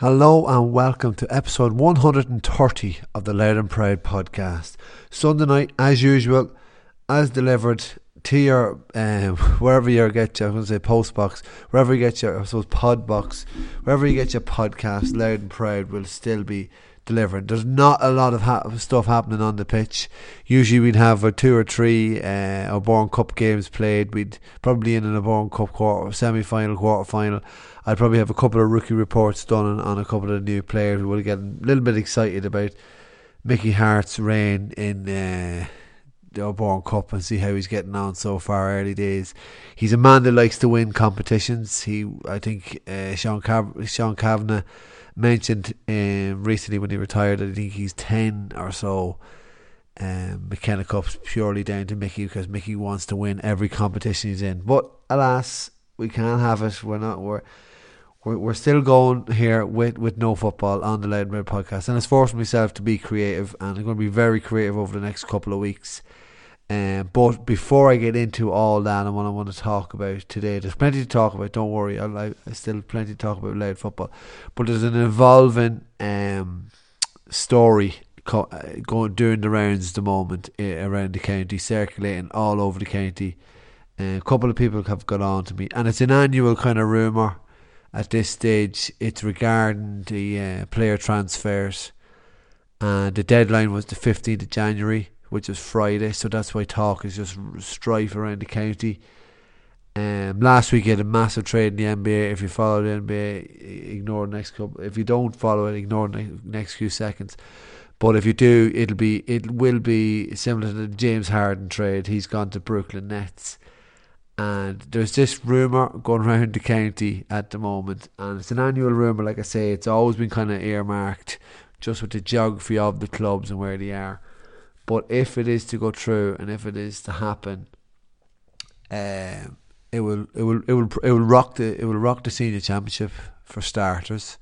Hello and welcome to episode 130 of the Loud and Proud podcast. Sunday night, as usual, as delivered to your um, wherever you get your, I was going to say post box, wherever you get your, I suppose pod box, wherever you get your podcast, Loud and Proud will still be delivering. There's not a lot of ha- stuff happening on the pitch. Usually we'd have a two or three uh, Cup games played. We'd probably in an O'Byrne Cup quarter, semi-final, quarter-final. I'd probably have a couple of rookie reports done on, on a couple of new players. We will get a little bit excited about Mickey Harte's reign in uh, the O'Byrne Cup and see how he's getting on so far. Early days, he's a man that likes to win competitions. He, I think, uh, Sean Cav- Sean Cavanagh mentioned um, recently when he retired. I think he's ten or so. Um, McKenna Cup's purely down to Mickey because Mickey wants to win every competition he's in. But alas, we can't have it. We're not. We're we're, we're still going here with, with no football on the Loud Proud podcast, and it's forced myself to be creative, and I'm going to be very creative over the next couple of weeks. Um, but before I get into all that and what I want to talk about today, there's plenty to talk about. Don't worry, I, I still plenty to talk about Louth football. But there's an evolving um, story co- uh, going doing the rounds at the moment uh, around the county, circulating all over the county. Uh, a couple of people have got on to me, and it's an annual kind of rumor at this stage. It's regarding the uh, player transfers, and the deadline was the 15th of January, which is Friday. So that's why talk is just strife around the county. Um, last week had a massive trade in the NBA. If you follow the NBA, ignore the next couple. If you don't follow it, ignore the next few seconds. But if you do, it'll be it will be similar to the James Harden trade. He's gone to Brooklyn Nets and there's this rumour going around the county at the moment, and it's an annual rumour. Like I say, it's always been kind of earmarked just with the geography of the clubs and where they are. But if it is to go through, and if it is to happen, um, it will it will it will it will rock the it will rock the senior championship for starters,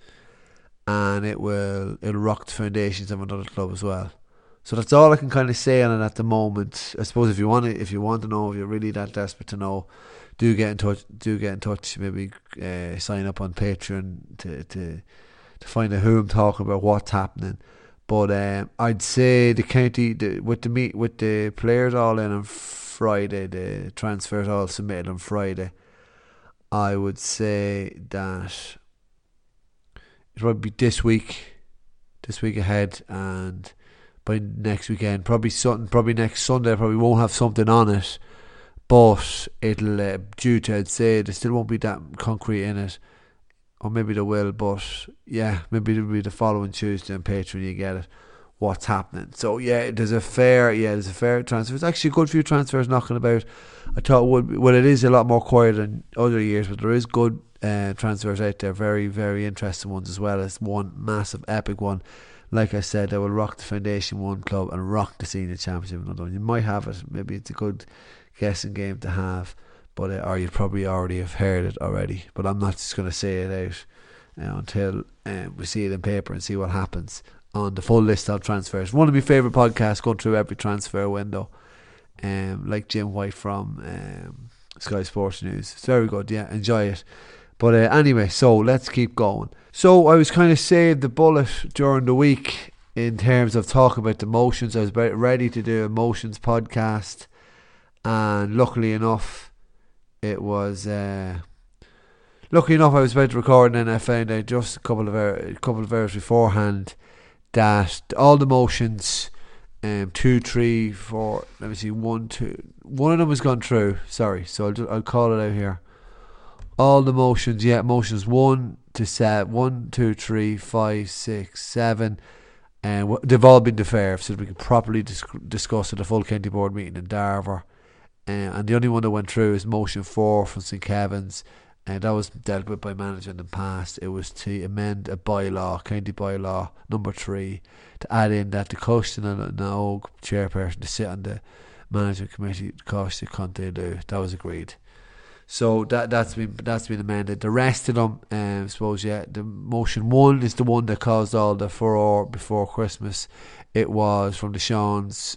and it will it'll rock the foundations of another club as well. So that's all I can kind of say on it at the moment. I suppose if you want to, if you want to know, if you're really that desperate to know, do get in touch. Do get in touch. Maybe uh, sign up on Patreon to to to find out who I'm talking about, what's happening. But um, I'd say the county the, with the meet with the players all in on Friday, the transfers all submitted on Friday. I would say that it would be this week, this week ahead, and by next weekend. Probably something. Probably next Sunday. Probably won't have something on it, but it'll uh, due to I'd say there still won't be that concrete in it, or maybe there will. But yeah, maybe it'll be the following Tuesday on Patreon. You get it. What's happening? So yeah, there's a fair yeah, there's a fair transfer. It's actually a good few transfers knocking about. I thought would well, it is a lot more quiet than other years, but there is good uh, transfers out there. Very very interesting ones as well as one massive epic one like I said, I will rock the Foundation One club and rock the senior championship. Another one. You might have it. Maybe it's a good guessing game to have, but uh, or you probably already have heard it already. But I'm not just going to say it out uh, until um, we see it in paper and see what happens on the full list of transfers. One of my favourite podcasts going through every transfer window, um, like Jim White from um, Sky Sports News. It's very good. Yeah, enjoy it. But uh, anyway, so let's keep going. So I was kind of saved the bullet during the week in terms of talking about the motions. I was about ready to do a motions podcast, and luckily enough, it was. Uh, luckily enough, I was about to record, and then I found out just a couple of hours, a couple of hours beforehand that all the motions, um, two, three, four. Let me see, one, two. One of them has gone through. Sorry, so I'll just, I'll call it out here. All the motions, yeah, motions one to set one, two, three, five, six, seven, and they've all been deferred so that we can properly dis- discuss at a full county board meeting in Darver. Uh, and the only one that went through is motion four from St Kevin's, and that was dealt with by management in the past. It was to amend a bylaw, county bylaw number three, to add in that the Custon and the chairperson to sit on the management committee, cost the Conte do. That was agreed. So that that's been that's been amended. The rest of them, um, I suppose, yeah. The motion one is the one that caused all the furore before Christmas. It was from the Sean's.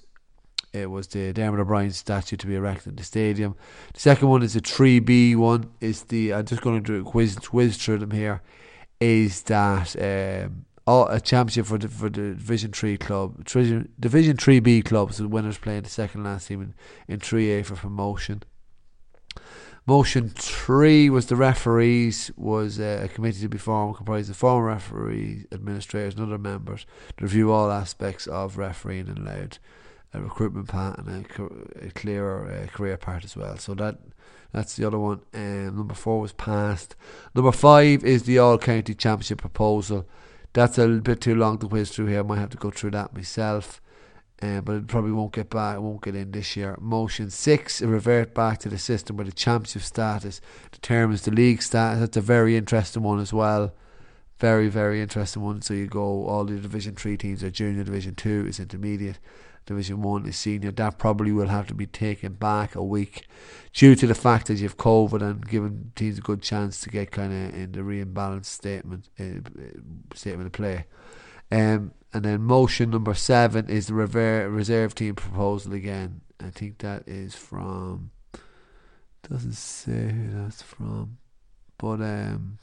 It was the Dermot O'Brien statue to be erected in the stadium. The second one is the three B one. Is the I'm just going to do a quiz whiz through them here. is that um, all, a championship for the, for the Division Three club, Division Three B clubs, the winners playing the second last team in, in Three A for promotion. Motion three was the referees was uh, a committee to be formed comprised of former referees, administrators, and other members to review all aspects of refereeing and allowed a recruitment part and a, a clearer uh, career part as well. So that that's the other one. Um, number four was passed. Number five is the All County Championship proposal. That's a little bit too long to whiz through here. I might have to go through that myself. Uh, but it probably won't get back, won't get in this year. Motion six, it revert back to the system where the championship status determines the league status. That's a very interesting one as well. Very, very interesting one. So you go, all the Division 3 teams are junior, Division 2 is intermediate, Division 1 is senior. That probably will have to be taken back a week due to the fact that you've COVID and given teams a good chance to get kind of in the reimbalanced statement, uh, statement of play. Um, and then motion number seven is the reserve team proposal again. I think that is from. Doesn't say who that's from, but um,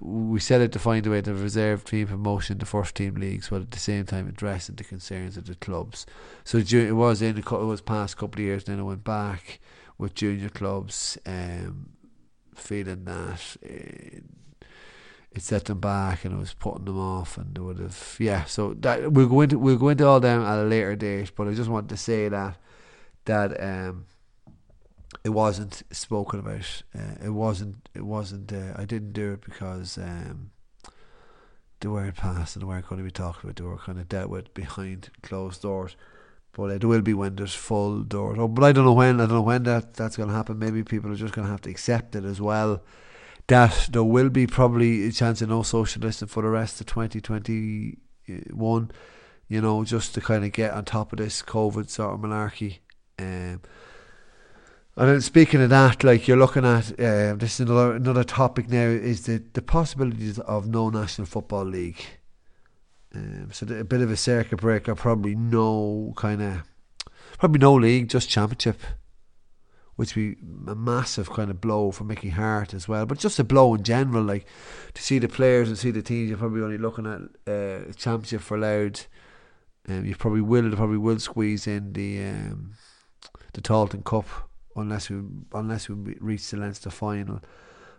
we set out to find a way to reserve team promotion to first team leagues, but at the same time addressing the concerns of the clubs. So it was in it was past couple of years, then I went back with junior clubs, um, feeling that. Uh, it set them back and it was putting them off and they would have yeah so that we'll go into we'll go into all them at a later date but I just wanted to say that that um it wasn't spoken about. Uh, it wasn't it wasn't uh, I didn't do it because um they weren't passed and they weren't going to be talked about. They were kind of dealt with behind closed doors. But it will be when there's full doors oh, but I don't know when I don't know when that that's going to happen. Maybe people are just going to have to accept it as well that there will be probably a chance of no social distancing for the rest of 2021, you know, just to kind of get on top of this COVID sort of malarkey. Um, and then speaking of that, like you're looking at uh, this is another another topic now is the the possibilities of no national football league. Um, so a bit of a circuit breaker, probably no kind of probably no league, just championship which would be a massive kind of blow for Mickey Harte as well. But just a blow in general, like to see the players and see the teams. You're probably only looking at uh, championship for Louth. Um, you probably will, probably will squeeze in the um, the Tailteann Cup unless we unless we reach the Leinster final.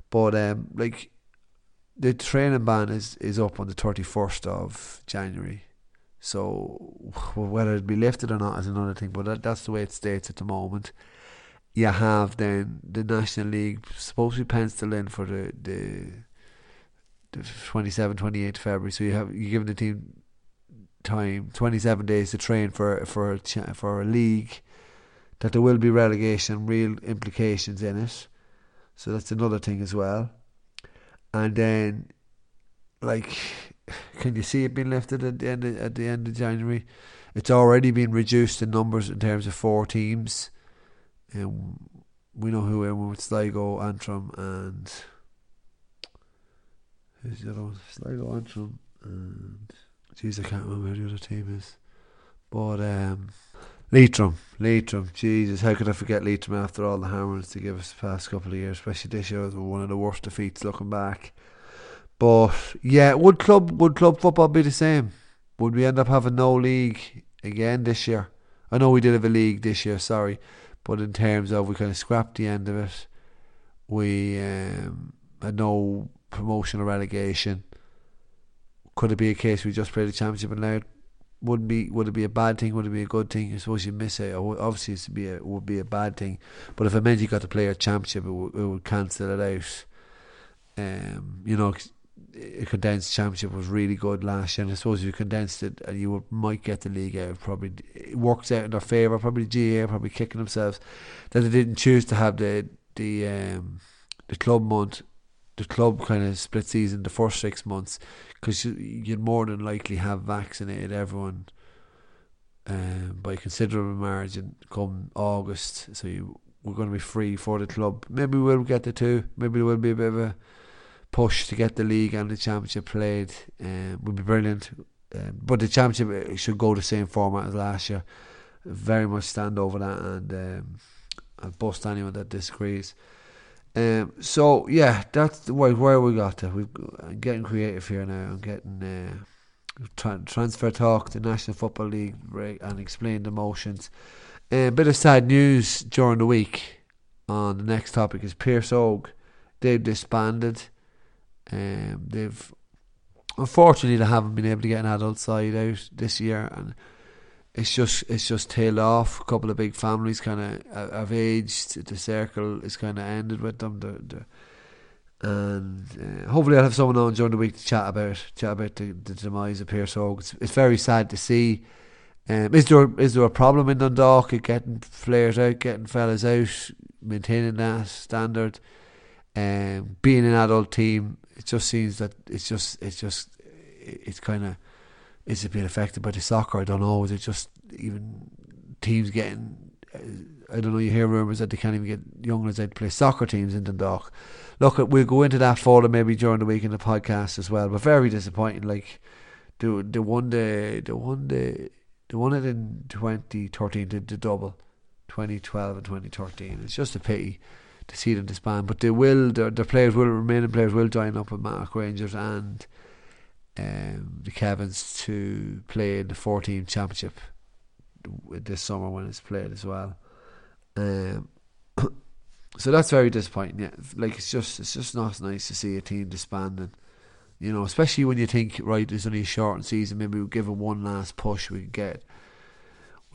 But um, like the training ban is, is up on the thirty first of January. So whether it be lifted or not is another thing. But that, that's the way it states at the moment you have then the National League supposed to be penciled in for the the, the 27, 28 February. So you have you give the team time, 27 days to train for for a, for a league. That there will be relegation, real implications in it. So that's another thing as well. And then, like, can you see it being lifted at the end of, at the end of January? It's already been reduced in numbers in terms of four teams. Um, we know who went with Sligo, Antrim, and who's the other one? Sligo, Antrim, and jeez, I can't remember who the other team is. But um, Leitrim, Leitrim, Jesus, how could I forget Leitrim after all the hammers they give us the past couple of years, especially this year was one of the worst defeats looking back. But yeah, would club would club football be the same? Would we end up having no league again this year? I know we did have a league this year, sorry, but in terms of we kind of scrapped the end of it, we um, had no promotion or relegation. Could it be a case we just played the championship and now wouldn't be would it be a bad thing? Would it be a good thing? I suppose you miss it. Obviously, it would be a, would be a bad thing. But if it meant you got to play a championship, it would, it would cancel it out. Um, you know, a condensed championship was really good last year, and I suppose if you condensed it, and you would, might get the league out. Probably it works out in their favour. Probably GAA probably kicking themselves that they didn't choose to have the the um, the club month, the club kind of split season, the first six months, because you'd more than likely have vaccinated everyone um, by considerable margin come August. So you we're going to be free for the club. Maybe we'll get the two. Maybe there will be a bit of a push to get the league and the championship played um, would be brilliant. Um, but the championship should go the same format as last year. Very much stand over that, and um, I'll bust anyone that disagrees. Um, so yeah, that's the way where we got to. We're getting creative here now. I'm getting uh, tra- transfer talk, the National Football League, and explain the motions. A uh, bit of sad news during the week. On the next topic is Pearse Óg. They've disbanded. Um, they've unfortunately they haven't been able to get an adult side out this year, and it's just it's just tailed off. A couple of big families kind of have aged. The circle is kind of ended with them. The, the, and uh, hopefully I'll have someone on during the week to chat about chat about the, the demise of Pearse Óg. It's, it's very sad to see. Um, is there is there a problem in Dundalk getting players out, getting fellas out, maintaining that standard, um, being an adult team? It just seems that it's just it's just it's kind of is it being affected by the soccer? I don't know. Is it just even teams getting? Uh, I don't know. You hear rumours that they can't even get young lads out to play soccer teams in Dundalk. Look, we'll go into that further maybe during the week in the podcast as well. But very disappointing. Like the the one day the one day the one it in 2013 did the double, 2012 and 2013. It's just a pity to see them disband, but they will. The, the players will remaining players will join up with Mark Rangers and um, the Kevins to play in the 14 championship this summer when it's played as well. Um, so that's very disappointing. Yeah, like it's just it's just not nice to see a team disbanding. You know, especially when you think right, there's only a shortened season. Maybe we'll give it one last push. We can get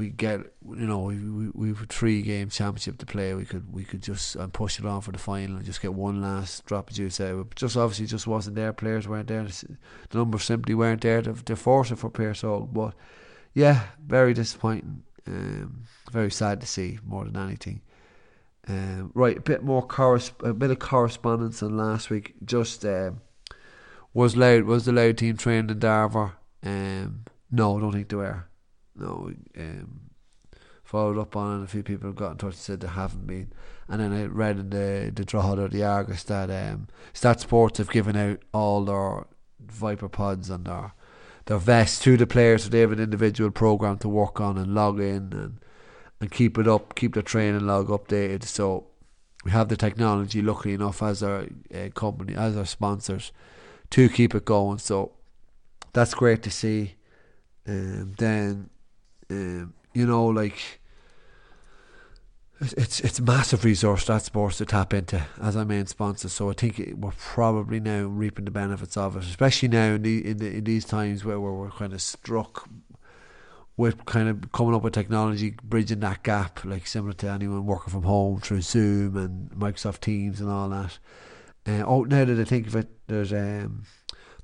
we get you know we we we've a three game championship to play. We could we could just um, push it on for the final and just get one last drop of juice out. But just obviously just wasn't there. Players weren't there. The numbers simply weren't there to, to force it for Pearse But yeah, very disappointing. Um, very sad to see more than anything. Um, right, a bit more corres- a bit of correspondence than last week. Just um, was loud was the Louth team trained in Darver? Um, no, I don't think they were no, um, followed up on it. A few people have got in touch and said they haven't been. And then I read in the the Drogheda or the Argus that um, STATSports have given out all their Viper pods and their their vests to the players, so they have an individual program to work on and log in and and keep it up, keep the training log updated. So we have the technology, luckily enough, as our uh, company, as our sponsors, to keep it going. So that's great to see. Um, then um, you know, like it's it's massive resource that sports to tap into as our main sponsor. So I think we're probably now reaping the benefits of it, especially now in the in, the, in these times where we're, we're kind of struck with kind of coming up with technology, bridging that gap, like similar to anyone working from home through Zoom and Microsoft Teams and all that. Uh, oh, now that I think of it, there's um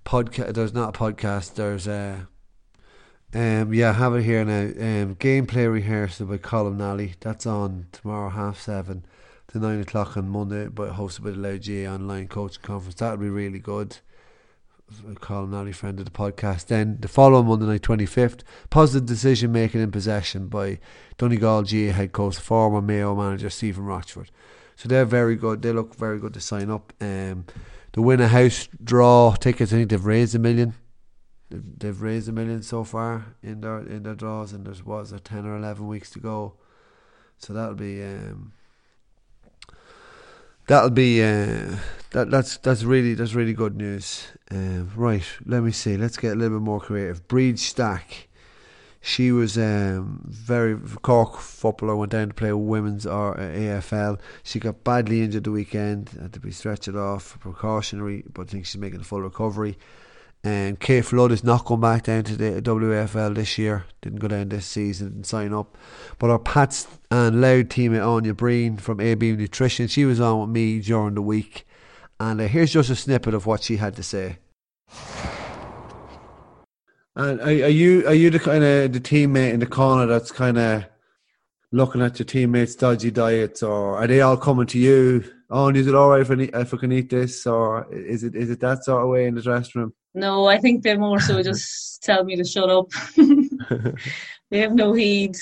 podcast. There's not a podcast. There's a um, yeah, I have it here now. Um, gameplay rehearsal by Colin Nally. That's on tomorrow, half seven to nine o'clock on Monday, but hosted by the Louth GAA online coaching conference. That'll be really good. Colin Nally, friend of the podcast. Then the following Monday night, 25th, positive decision making in possession by Donegal GAA head coach, former Mayo manager Stephen Rochford. So they're very good. They look very good to sign up. Um, the a house draw tickets, I think they've raised a million they've raised a million so far in their in their draws, and there's was a ten or eleven weeks to go. So that'll be um, that'll be uh, that that's that's really that's really good news. Um, right, let me see. Let's get a little bit more creative. Bríd Stack. She was um, very Cork footballer. Went down to play women's or uh, AFL. She got badly injured the weekend. Had to be stretched off precautionary, but I think she's making a full recovery. And Kate Flood is not going back down to the WFL this year. Didn't go down this season and sign up. But our Pats and Louth teammate Anya Breen from AB Nutrition, she was on with me during the week. And uh, here's just a snippet of what she had to say. And are, are you are you the kind of the teammate in the corner that's kind of looking at your teammates' dodgy diets, or are they all coming to you? Oh, is it all right if I, if I can eat this, or is it is it that sort of way in the dressing room? No, I think they more so just tell me to shut up. they have no heed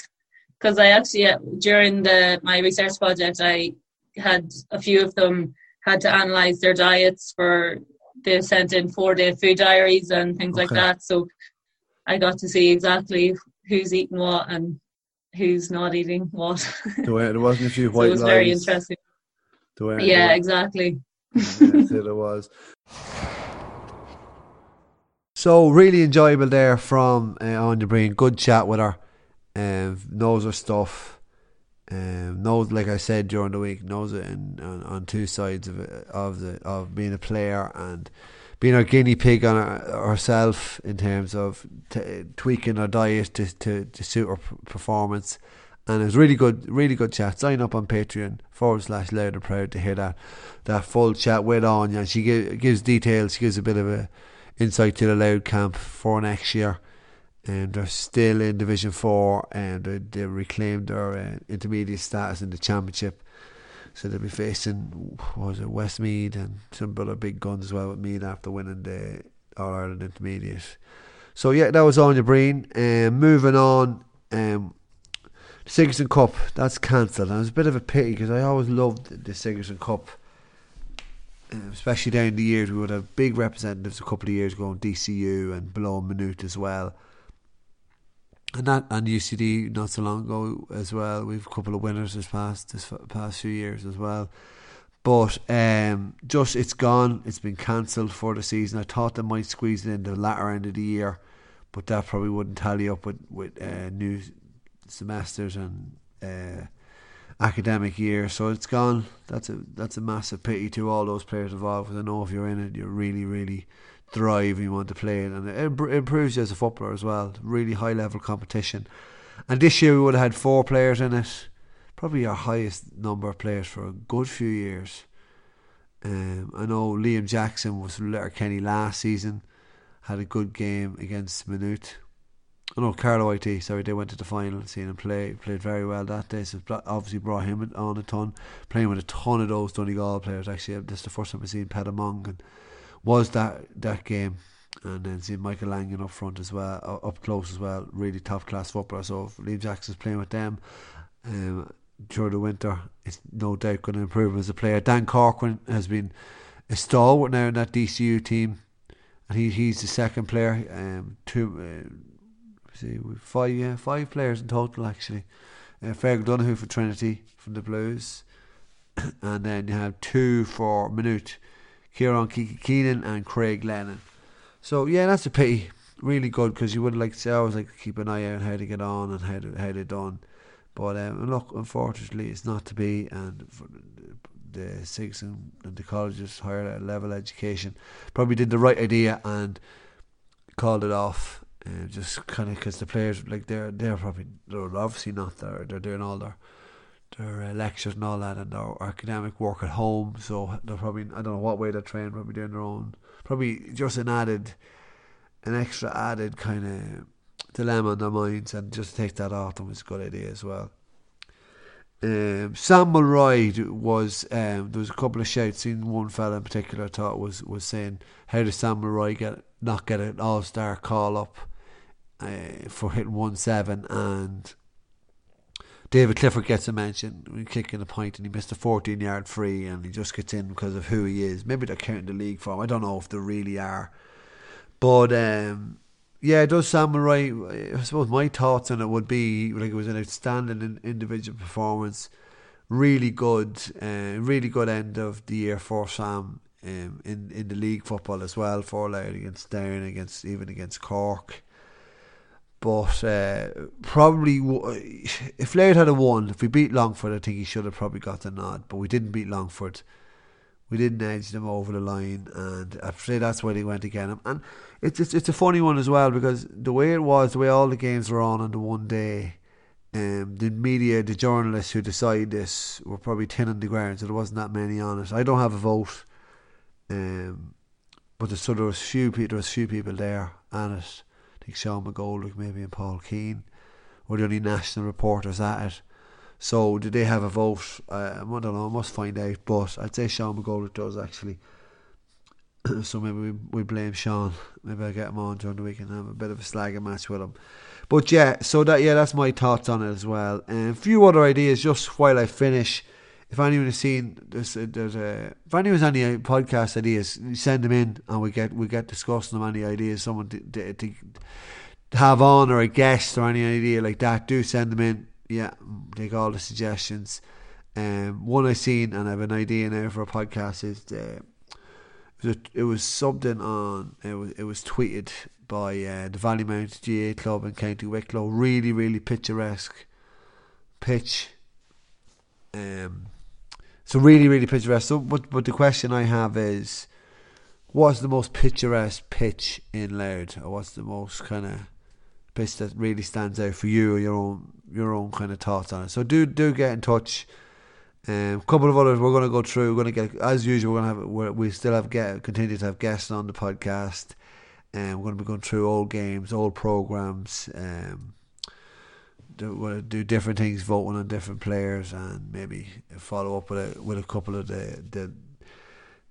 because I actually during the my research project I had a few of them had to analyze their diets for they sent in four day food diaries and things okay. like that. So I got to see exactly who's eating what and who's not eating what. there wasn't a few white so it was very interesting. yeah, exactly. yes, it was. So really enjoyable there from uh, Anya Breen. Good chat with her. Um, knows her stuff. Um, knows, like I said during the week, knows it in, on, on two sides of it, of the of being a player and being a guinea pig on her, herself in terms of t- tweaking her diet to, to, to suit her performance. And it was really good, really good chat. Sign up on Patreon forward slash loud and proud to hear that that full chat with Anya. She give, gives details. She gives a bit of a insight to the Louth camp for next year. And they're still in Division Four, and they, they reclaimed their uh, intermediate status in the championship. So they'll be facing was it Westmeath and some other big guns as well with Meath after winning the All Ireland Intermediate. So yeah, that was Anya Breen. And um, moving on, um, Sigerson Cup that's cancelled. And it was a bit of a pity because I always loved the Sigerson Cup um, especially down the years, we would have big representatives a couple of years ago in DCU and below Maynooth as well. And that and UCD not so long ago as well. We've a couple of winners this past this past few years as well. But um, just it's gone. It's been cancelled for the season. I thought they might squeeze it in the latter end of the year, but that probably wouldn't tally up with with uh, new semesters and uh, academic year. So it's gone. That's a that's a massive pity to all those players involved. Because I know if you're in it, you really really thrive you want to play it, and it improves you as a footballer as well. Really high level competition. And this year we would have had four players in it, probably our highest number of players for a good few years. Um, I know Liam Jackson was with Letterkenny last season, had a good game against Oh no, Carlow IT. Sorry, they went to the final. Seen him play, played very well that day. So obviously brought him on a ton. Playing with a ton of those Donegal players. Actually, this is the first time I've seen Peadar Mogan and was that that game. And then seeing Michael Langan up front as well, up close as well. Really top class footballer. So if Liam Jackson's playing with them um, during the winter, it's no doubt going to improve as a player. Dan Corcoran has been a stalwart now in that DCU team, and he he's the second player. Um, two. Uh, see, five yeah, five players in total actually. Uh, Fergal Donoghue for Trinity from the Blues, and then you have two for Maynooth, Kieran Keenan and Craig Lennon. So yeah, that's a pity. Really good because you would like to say, I always like to keep an eye out how they get on and how they, how they done. But um, look, unfortunately, it's not to be, and the six and, and the colleges higher level education probably did the right idea and called it off uh, just kind of because the players like they're they're probably they're obviously not there. They're doing all their their uh, lectures and all that and their academic work at home. So they're probably I don't know what way they're trained. Probably doing their own. Probably just an added, an extra added kind of dilemma in their minds, and just take that off them is a good idea as well. Um, Sam Mulroy was um, there was a couple of shouts. Seen one fella in particular I thought was was saying how does Sam Mulroy get not get an All Star call up uh, for hitting one seven, and David Clifford gets a mention kicking a point, and he missed a 14 yard free, and he just gets in because of who he is. Maybe they're counting the league for him. I don't know if they really are, but um, yeah, it does sound right. I suppose my thoughts on it would be like it was an outstanding individual performance, really good, uh, really good end of the year for Sam. Um, in in the league football as well for Louth against Down against even against Cork but uh, probably if Laird had a won, if we beat Longford, I think he should have probably got the nod. But we didn't beat Longford. We didn't edge them over the line, and I'd say that's why they went again. And it's, it's it's a funny one as well because the way it was, the way all the games were on on the one day, um, the media, the journalists who decide this were probably ten on the ground, so there wasn't that many on it. I don't have a vote, um, but there, so there was few people. There was few people there on it think Sean McGoldrick maybe and Paul Keane were the only national reporters at it. So did they have a vote? Uh, I don't know. I must find out. But I'd say Sean McGoldrick does actually. so maybe we, we blame Sean. Maybe I get him on during the week and have a bit of a slagging match with him. But yeah, so that yeah, that's my thoughts on it as well. And a few other ideas just while I finish if anyone has seen a, there's a if anyone has any podcast ideas, send them in and we get we get discussing them. Any ideas, someone to, to, to have on or a guest or any idea like that, do send them in. Yeah, take all the suggestions. Um, one I've seen and I have an idea now for a podcast is the, it was, it was something on it was it was tweeted by uh, the Valleymount GAA club in County Wicklow. Really, really picturesque pitch. Um, so really, really picturesque. So, but but the question I have is, what's the most picturesque pitch in Louth, or what's the most kind of pitch that really stands out for you, or your own your own kind of thoughts on it? So do do get in touch. A um, couple of others we're going to go through. We're going to get as usual. We're going to have we're, we still have get continue to have guests on the podcast, and um, we're going to be going through old games, old programs. Um, do, do different things, voting on different players, and maybe follow up with a with a couple of the the,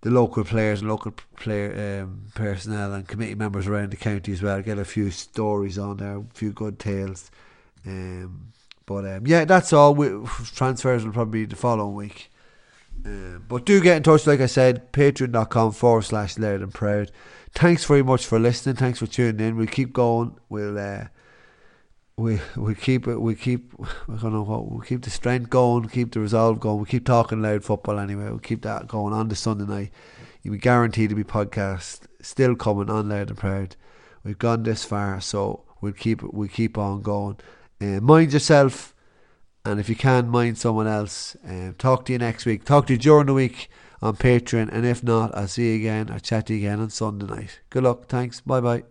the local players and local player um, personnel and committee members around the county as well. Get a few stories on there, a few good tales. Um, but um, yeah, that's all. We, transfers will probably be the following week. Um, but do get in touch, like I said, patreon.com forward slash loud and proud. Thanks very much for listening. Thanks for tuning in. We'll keep going. We'll uh, we we keep it. We keep. I don't know what. We keep the strength going. Keep the resolve going. We keep talking Louth football anyway. We'll keep that going on the Sunday night. You'll be guaranteed to be podcast still coming on loud and proud. We've gone this far, so we'll keep it. We keep on going. Uh, mind yourself, and if you can, mind someone else. Uh, talk to you next week. Talk to you during the week on Patreon, and if not, I'll see you again. I'll chat to you again on Sunday night. Good luck. Thanks. Bye bye.